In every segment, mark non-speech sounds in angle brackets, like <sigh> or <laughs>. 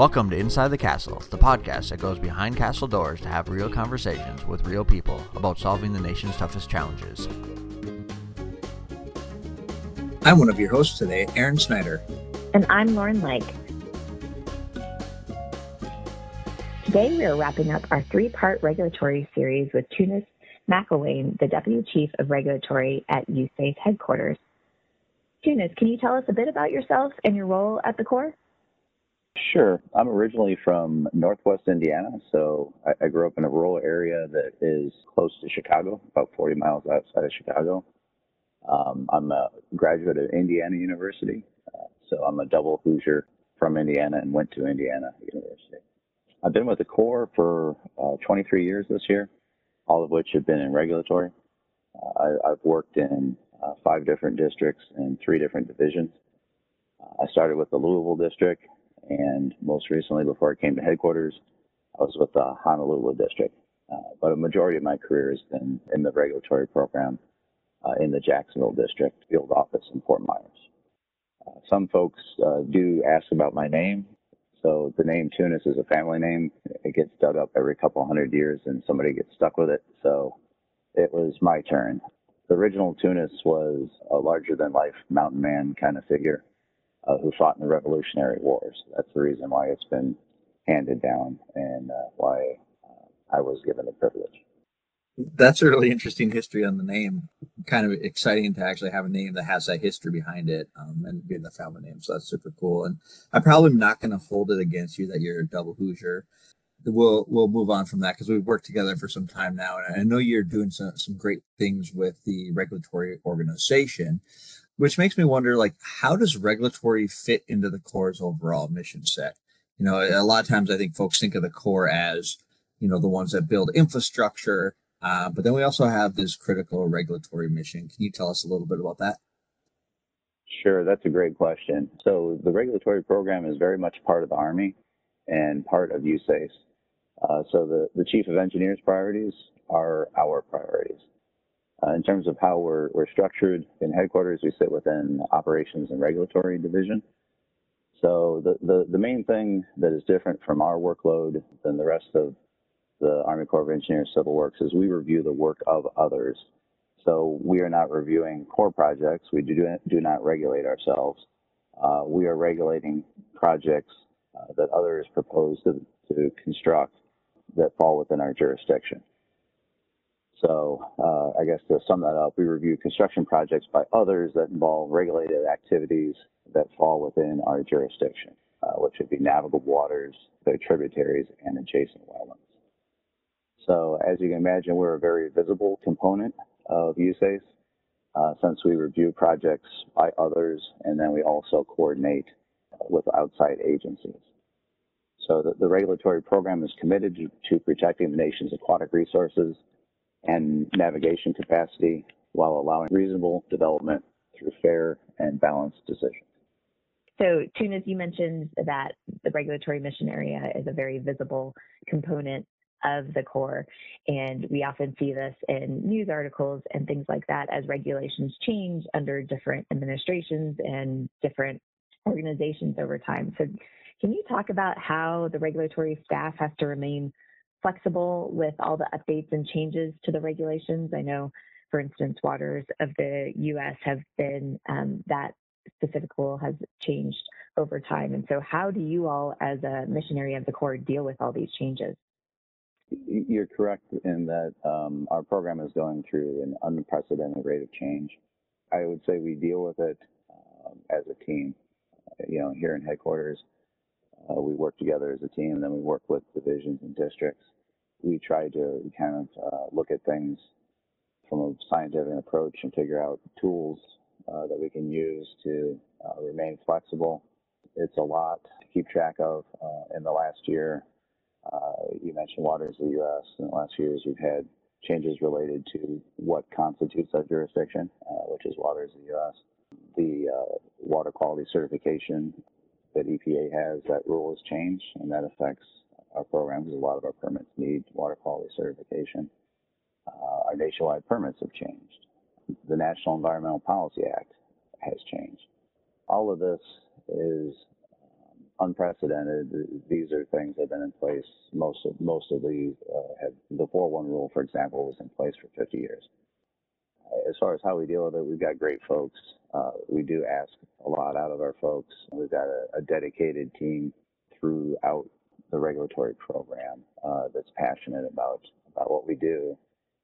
Welcome to Inside the Castle, the podcast that goes behind castle doors to have real conversations with real people about solving the nation's toughest challenges. I'm one of your hosts today, Aaron Snyder. And I'm Lauren Lake. Today we are wrapping up our three part regulatory series with Tunis McElwain, the Deputy Chief of Regulatory at USACE headquarters. Tunis, can you tell us a bit about yourself and your role at the Corps? Sure. I'm originally from Northwest Indiana, so I, I, grew up in a rural area that is close to Chicago, about 40 miles outside of Chicago. Um, I'm a graduate of Indiana University, uh, so I'm a double Hoosier from Indiana and went to Indiana University. I've been with the Corps for uh, 23 years this year, all of which have been in regulatory. Uh, I, have worked in uh, five different districts and three different divisions. Uh, I started with the Louisville district, and most recently, before I came to headquarters, I was with the Honolulu district. Uh, but a majority of my career has been in the regulatory program uh, in the Jacksonville district field office in Fort Myers. Uh, some folks uh, do ask about my name. So the name Tunis is a family name. It gets dug up every couple hundred years and somebody gets stuck with it. So it was my turn. The original Tunis was a larger than life mountain man kind of figure uh, who fought in the Revolutionary Wars. That's the reason why it's been handed down and uh, why uh, I was given the privilege. That's a really interesting history on the name. Kind of exciting to actually have a name that has that history behind it um, and being the family name. So that's super cool. And I'm probably not going to hold it against you that you're a double Hoosier. We'll we'll move on from that because we've worked together for some time now, and I know you're doing some some great things with the regulatory organization which makes me wonder like how does regulatory fit into the Corps' overall mission set? You know a lot of times i think folks think of the Corps as you know the ones that build infrastructure uh, but then we also have this critical regulatory mission. Can you tell us a little bit about that? Sure that's a great question. So the regulatory program is very much part of the army and part of usace uh, so the, the chief of engineers priorities are our priorities uh, in terms of how we're, we're structured in headquarters, we sit within operations and regulatory division. So the, the, the main thing that is different from our workload than the rest of the Army Corps of Engineers Civil Works is we review the work of others. So we are not reviewing Corps projects. We do, do not regulate ourselves. Uh, we are regulating projects uh, that others propose to, to construct that fall within our jurisdiction. So uh, I guess to sum that up, we review construction projects by others that involve regulated activities that fall within our jurisdiction, uh, which would be navigable waters, their tributaries, and adjacent wetlands. So as you can imagine, we're a very visible component of USACE uh, since we review projects by others, and then we also coordinate with outside agencies. So the, the regulatory program is committed to, to protecting the nation's aquatic resources and navigation capacity while allowing reasonable development through fair and balanced decisions. So, Tunis, you mentioned that the regulatory mission area is a very visible component of the Corps. And we often see this in news articles and things like that as regulations change under different administrations and different organizations over time. So, can you talk about how the regulatory staff has to remain flexible with all the updates and changes to the regulations. I know, for instance, waters of the U.S. have been um, that specific rule has changed over time. And so, how do you all, as a missionary of the Corps, deal with all these changes? You're correct in that um, our program is going through an unprecedented rate of change. I would say we deal with it um, as a team. You know, here in headquarters, uh, we work together as a team, and then we work with divisions and districts. We try to kind of uh, look at things from a scientific approach and figure out tools uh, that we can use to uh, remain flexible. It's a lot to keep track of uh, in the last year. Uh, you mentioned waters of the U.S. In the last few years, we've had changes related to what constitutes our jurisdiction, which is waters of the U.S. The water quality certification that EPA has, that rule has changed, and that affects our programs. A lot of our permits need water quality certification. Uh, our nationwide permits have changed. The National Environmental Policy Act has changed. All of this is um, unprecedented. These are things that have been in place. Most of most of the uh, have, the 4-1 rule, for example, was in place for 50 years. As far as how we deal with it, we've got great folks. Uh, we do ask a lot out of our folks. We've got a, a dedicated team throughout the regulatory program uh, that's passionate about about what we do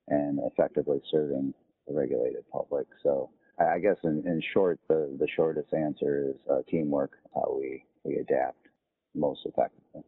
and effectively serving the regulated public. So I guess in, in short, the, the shortest answer is uh, teamwork, how we, we adapt most effectively.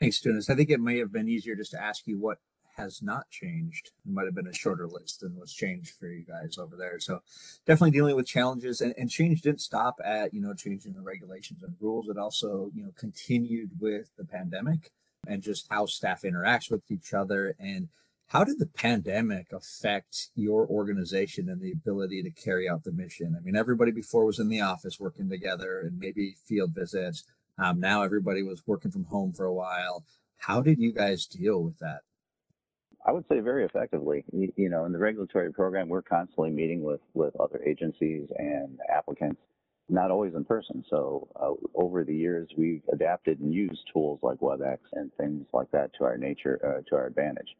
Thanks, Tunis. I think it may have been easier just to ask you what has not changed. It might have been a shorter list than what's changed for you guys over there. So definitely dealing with challenges and, and change didn't stop at, you know, changing the regulations and rules. It also, you know, continued with the pandemic and just how staff interacts with each other and how did the pandemic affect your organization and the ability to carry out the mission? I mean, everybody before was in the office working together and maybe field visits. Um, now everybody was working from home for a while. How did you guys deal with that? I would say very effectively. You, you know, in the regulatory program, we're constantly meeting with with other agencies and applicants, not always in person. So uh, over the years, we've adapted and used tools like WebEx and things like that to our nature, uh, to our advantage.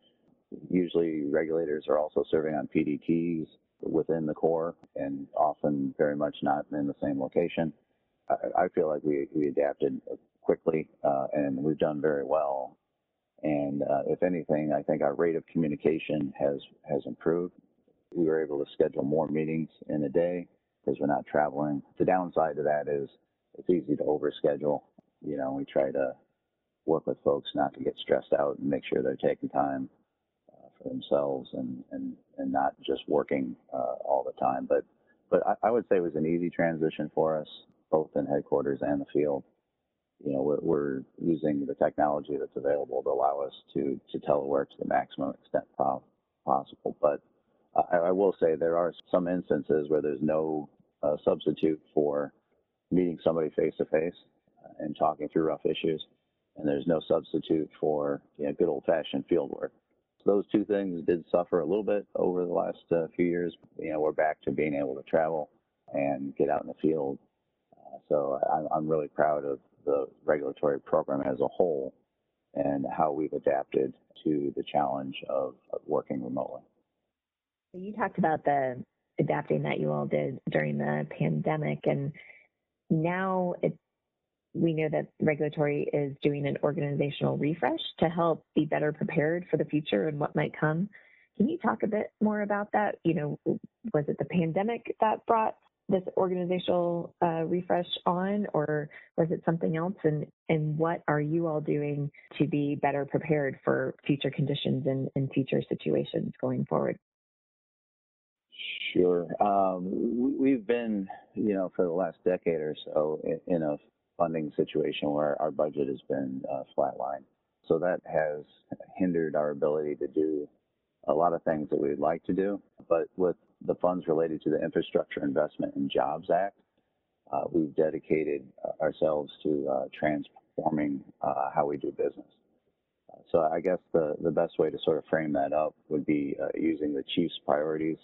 Usually, regulators are also serving on PDTs within the Corps, and often very much not in the same location. I, I feel like we we adapted quickly, uh, and we've done very well and uh, if anything, I think our rate of communication has has improved. We were able to schedule more meetings in a day because we're not traveling. The downside to that is it's easy to overschedule. You know, we try to work with folks not to get stressed out and make sure they're taking time uh, for themselves and, and, and not just working uh, all the time. But but I, I would say it was an easy transition for us, both in headquarters and the field you know, we're, we're, using the technology that's available to allow us to, to telework to the maximum extent possible. But I, I, will say there are some instances where there's no uh, substitute for meeting somebody face to face and talking through rough issues. And there's no substitute for you know, good old fashioned field work. So those two things did suffer a little bit over the last uh, few years. You know, we're back to being able to travel and get out in the field. Uh, so I'm, I'm really proud of the regulatory program as a whole and how we've adapted to the challenge of, working remotely. You talked about the adapting that you all did during the pandemic, and now we know that regulatory is doing an organizational refresh to help be better prepared for the future and what might come. Can you talk a bit more about that? You know, was it the pandemic that brought this organizational uh, refresh on, or was it something else? And and what are you all doing to be better prepared for future conditions and, and future situations going forward? Sure. Um, we've been, you know, for the last decade or so in, a funding situation where our budget has been uh, flatlined. So that has hindered our ability to do a lot of things that we'd like to do. But with the funds related to the Infrastructure Investment and Jobs Act. Uh, we've dedicated uh, ourselves to uh, transforming uh, how we do business. Uh, so I guess the, the best way to sort of frame that up would be uh, using the chief's priorities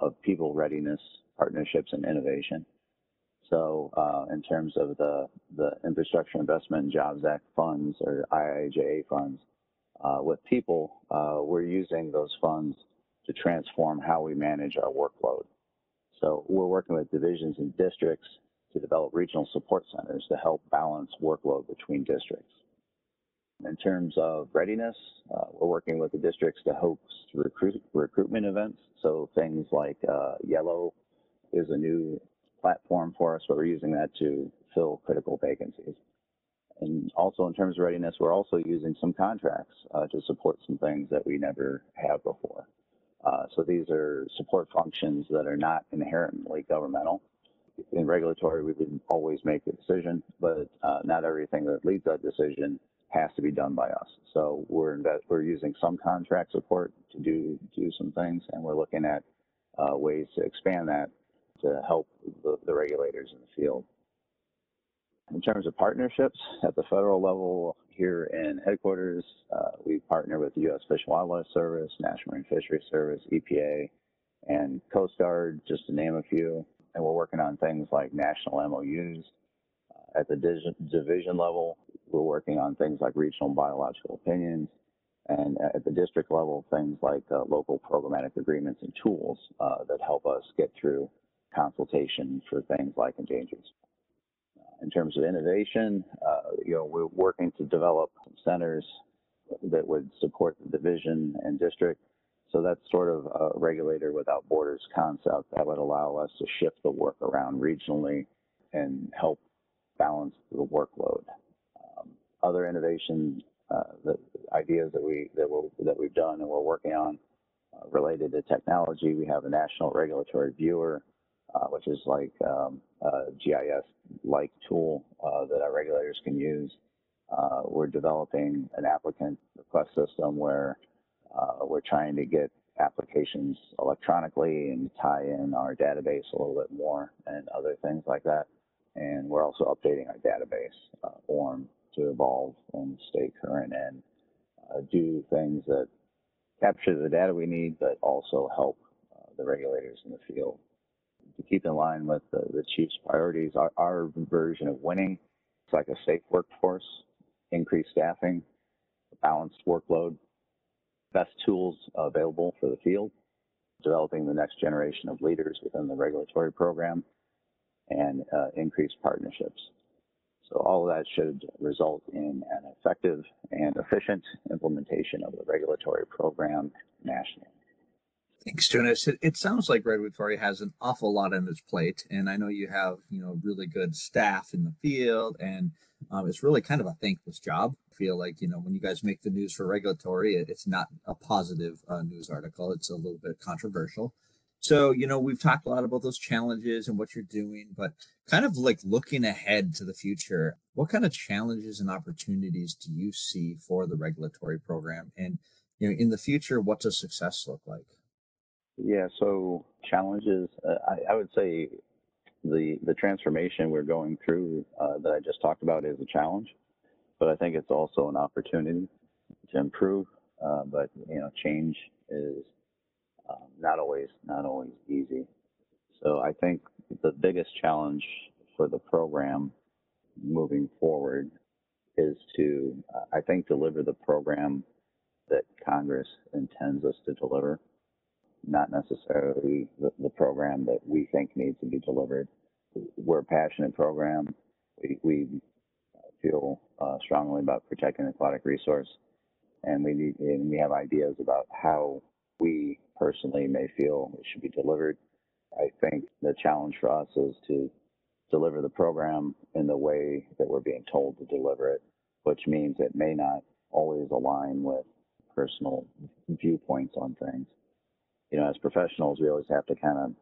of people readiness, partnerships, and innovation. So in terms of the, the Infrastructure Investment and Jobs Act funds or IIJA funds, with people, we're using those funds to transform how we manage our workload. So we're working with divisions and districts to develop regional support centers to help balance workload between districts. In terms of readiness, uh, we're working with the districts to host recruit, recruitment events. So things like uh, Yello is a new platform for us, but we're using that to fill critical vacancies. And also in terms of readiness, we're also using some contracts uh, to support some things that we never have before. Uh, so these are support functions that are not inherently governmental. In regulatory, we would always make the decision, but uh, not everything that leads that decision has to be done by us. So we're we're using some contract support to do do some things, and we're looking at uh, ways to expand that to help the, the regulators in the field. In terms of partnerships at the federal level, here in headquarters, uh, we partner with the U.S. Fish and Wildlife Service, National Marine Fisheries Service, EPA, and Coast Guard, just to name a few. And we're working on things like national MOUs. Uh, at the division level, we're working on things like regional biological opinions, and at the district level, things like uh, local programmatic agreements and tools uh, that help us get through consultation for things like endangered. In terms of innovation, uh, you know, we're working to develop centers that would support the division and district. So that's sort of a regulator without borders concept that would allow us to shift the work around regionally and help balance the workload. Um, other innovation uh, the ideas that we that we that we've done and we're working on uh, related to technology. We have a national regulatory viewer, uh, which is like um, a GIS-like tool uh, that our regulators can use. Uh, we're developing an applicant request system where uh, we're trying to get applications electronically and tie in our database a little bit more and other things like that. And we're also updating our database form to evolve and stay current and uh, do things that capture the data we need, but also help uh, the regulators in the field to keep in line with the, the chief's priorities. Our, our version of winning, is like a safe workforce, increased staffing, balanced workload, best tools available for the field, developing the next generation of leaders within the regulatory program, and uh, increased partnerships. So all of that should result in an effective and efficient implementation of the regulatory program nationally. Thanks, Tunis. It, it, sounds like Redwood regulatory has an awful lot on its plate, and I know you have you know really good staff in the field, and um, it's really kind of a thankless job. I feel like you know when you guys make the news for regulatory, it, it's not a positive uh, news article; it's a little bit controversial. So, you know, we've talked a lot about those challenges and what you're doing, but kind of like looking ahead to the future, what kind of challenges and opportunities do you see for the regulatory program? And, you know, in the future, what does success look like? Yeah, so challenges, uh, I, I, would say the the transformation we're going through uh, that I just talked about is a challenge, but I think it's also an opportunity to improve. Uh, but you know, change is um, not always not always easy. So I think the biggest challenge for the program moving forward is to uh, I think deliver the program that Congress intends us to deliver, not necessarily the, the program that we think needs to be delivered. We're a passionate program. We, we feel uh, strongly about protecting aquatic resource, and we need and we have ideas about how we personally may feel it should be delivered. I think the challenge for us is to deliver the program in the way that we're being told to deliver it, which means it may not always align with personal viewpoints on things. You know, as professionals, we always have to kind of,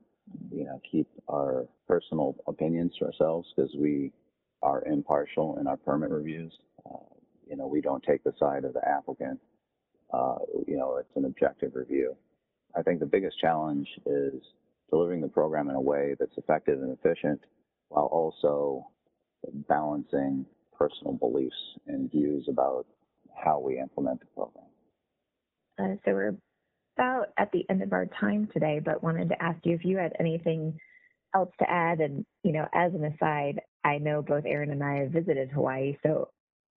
you know, keep our personal opinions to ourselves because we are impartial in our permit reviews. Uh, you know, we don't take the side of the applicant. Uh, you know, it's an objective review. I think the biggest challenge is delivering the program in a way that's effective and efficient while also balancing personal beliefs and views about how we implement the program. Uh, so we're about at the end of our time today, but wanted to ask you if you had anything else to add. And, you know, as an aside, I know both Aaron and I have visited Hawaii, so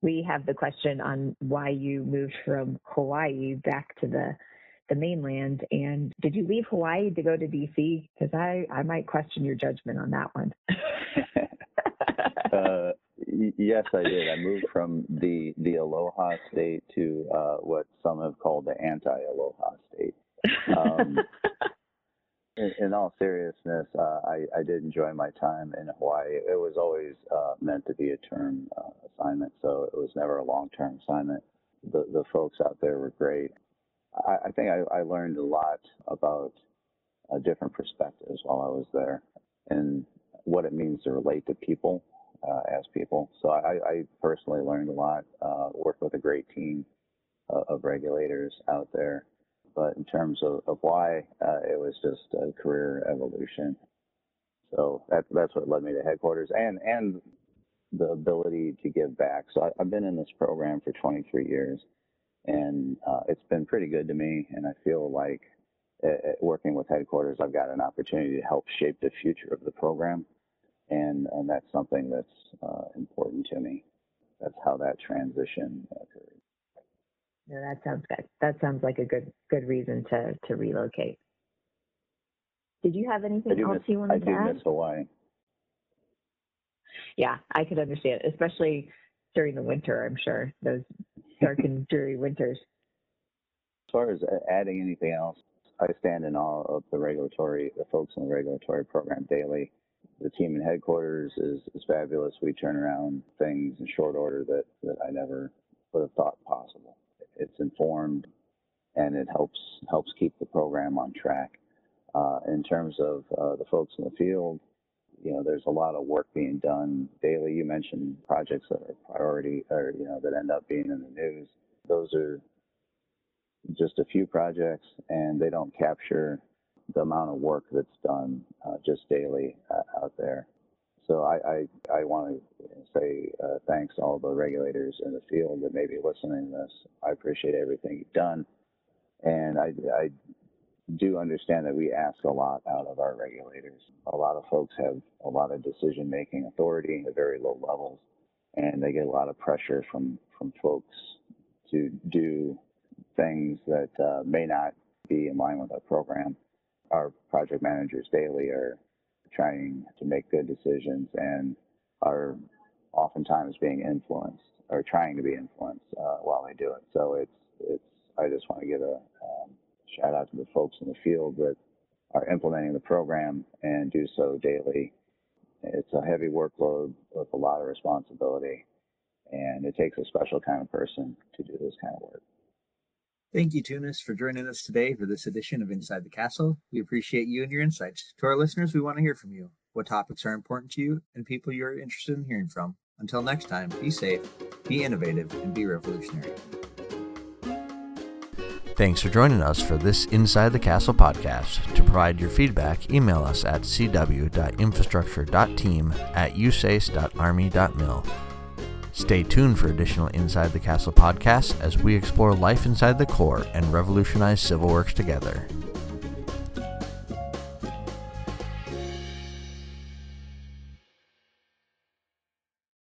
we have the question on why you moved from Hawaii back to the the mainland. And did you leave Hawaii to go to DC? Because I, I might question your judgment on that one. <laughs> uh, yes, I did. I moved from the the Aloha state to uh, what some have called the anti-Aloha state. Um, <laughs> in, in, all seriousness, uh, I, I, did enjoy my time in Hawaii. It was always uh, meant to be a term uh, assignment, so it was never a long-term assignment. The, the folks out there were great. I, I think I, I, learned a lot about different perspectives while I was there and what it means to relate to people as people. So I, I, personally learned a lot, uh, worked with a great team uh, of regulators out there. But in terms of, of why, uh, it was just a career evolution. So that, that's what led me to headquarters and, and the ability to give back. So I, I've been in this program for 23 years and uh, it's been pretty good to me. And I feel like uh, uh, working with headquarters, I've got an opportunity to help shape the future of the program. And and that's something that's uh, important to me. That's how that transition occurred. No, that sounds good. That sounds like a good good reason to to relocate. Did you have anything else miss, you wanted I to do add? miss Hawaii. Yeah, I could understand, especially during the winter. I'm sure those dark and <laughs> dreary winters. As far as adding anything else, I stand in awe of the regulatory, the folks in the regulatory program daily. The team in headquarters is, is fabulous. We turn around things in short order that, that I never would have thought possible. It's informed and it helps helps keep the program on track. Uh, in terms of uh, the folks in the field, you know, there's a lot of work being done daily. You mentioned projects that are priority or, you know, that end up being in the news. Those are just a few projects and they don't capture the amount of work that's done uh, just daily uh, out there. So I, I, I want to say uh, thanks to all the regulators in the field that may be listening to this. I appreciate everything you've done. And I, I do understand that we ask a lot out of our regulators. A lot of folks have a lot of decision making authority at very low levels, and they get a lot of pressure from, from folks to do things that uh, may not be in line with our program. Our project managers daily are trying to make good decisions and are oftentimes being influenced or trying to be influenced uh, while they do it. So it's it's I just want to give a um, shout out to the folks in the field that are implementing the program and do so daily. It's a heavy workload with a lot of responsibility, and it takes a special kind of person to do this kind of work. Thank you, Tunis, for joining us today for this edition of Inside the Castle. We appreciate you and your insights. To our listeners, we want to hear from you. What topics are important to you and people you're interested in hearing from? Until next time, be safe, be innovative, and be revolutionary. Thanks for joining us for this Inside the Castle podcast. To provide your feedback, email us at cw.infrastructure.team at usace.army.mil. Stay tuned for additional Inside the Castle podcasts as we explore life inside the Corps and revolutionize civil works together.